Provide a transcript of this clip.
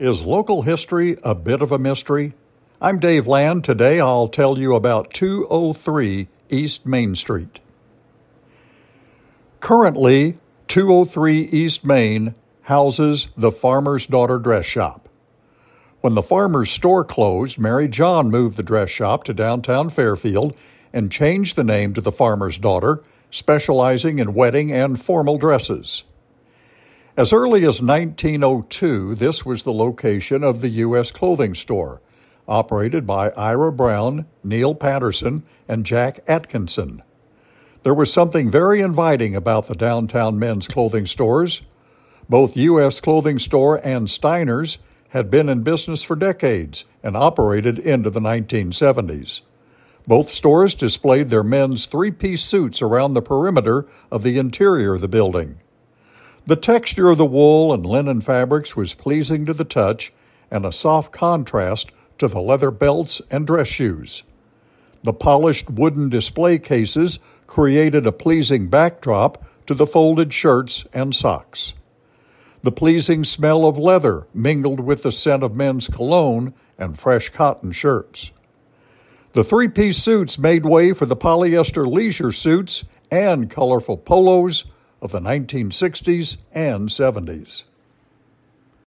Is local history a bit of a mystery? I'm Dave Land. Today I'll tell you about 203 East Main Street. Currently, 203 East Main houses the Farmer's Daughter Dress Shop. When the farmer's store closed, Mary John moved the dress shop to downtown Fairfield and changed the name to the Farmer's Daughter, specializing in wedding and formal dresses. As early as 1902, this was the location of the U.S. clothing store, operated by Ira Brown, Neil Patterson, and Jack Atkinson. There was something very inviting about the downtown men's clothing stores. Both U.S. Clothing Store and Steiner's had been in business for decades and operated into the 1970s. Both stores displayed their men's three piece suits around the perimeter of the interior of the building. The texture of the wool and linen fabrics was pleasing to the touch and a soft contrast to the leather belts and dress shoes. The polished wooden display cases created a pleasing backdrop to the folded shirts and socks. The pleasing smell of leather mingled with the scent of men's cologne and fresh cotton shirts. The three piece suits made way for the polyester leisure suits and colorful polos of the 1960s and 70s.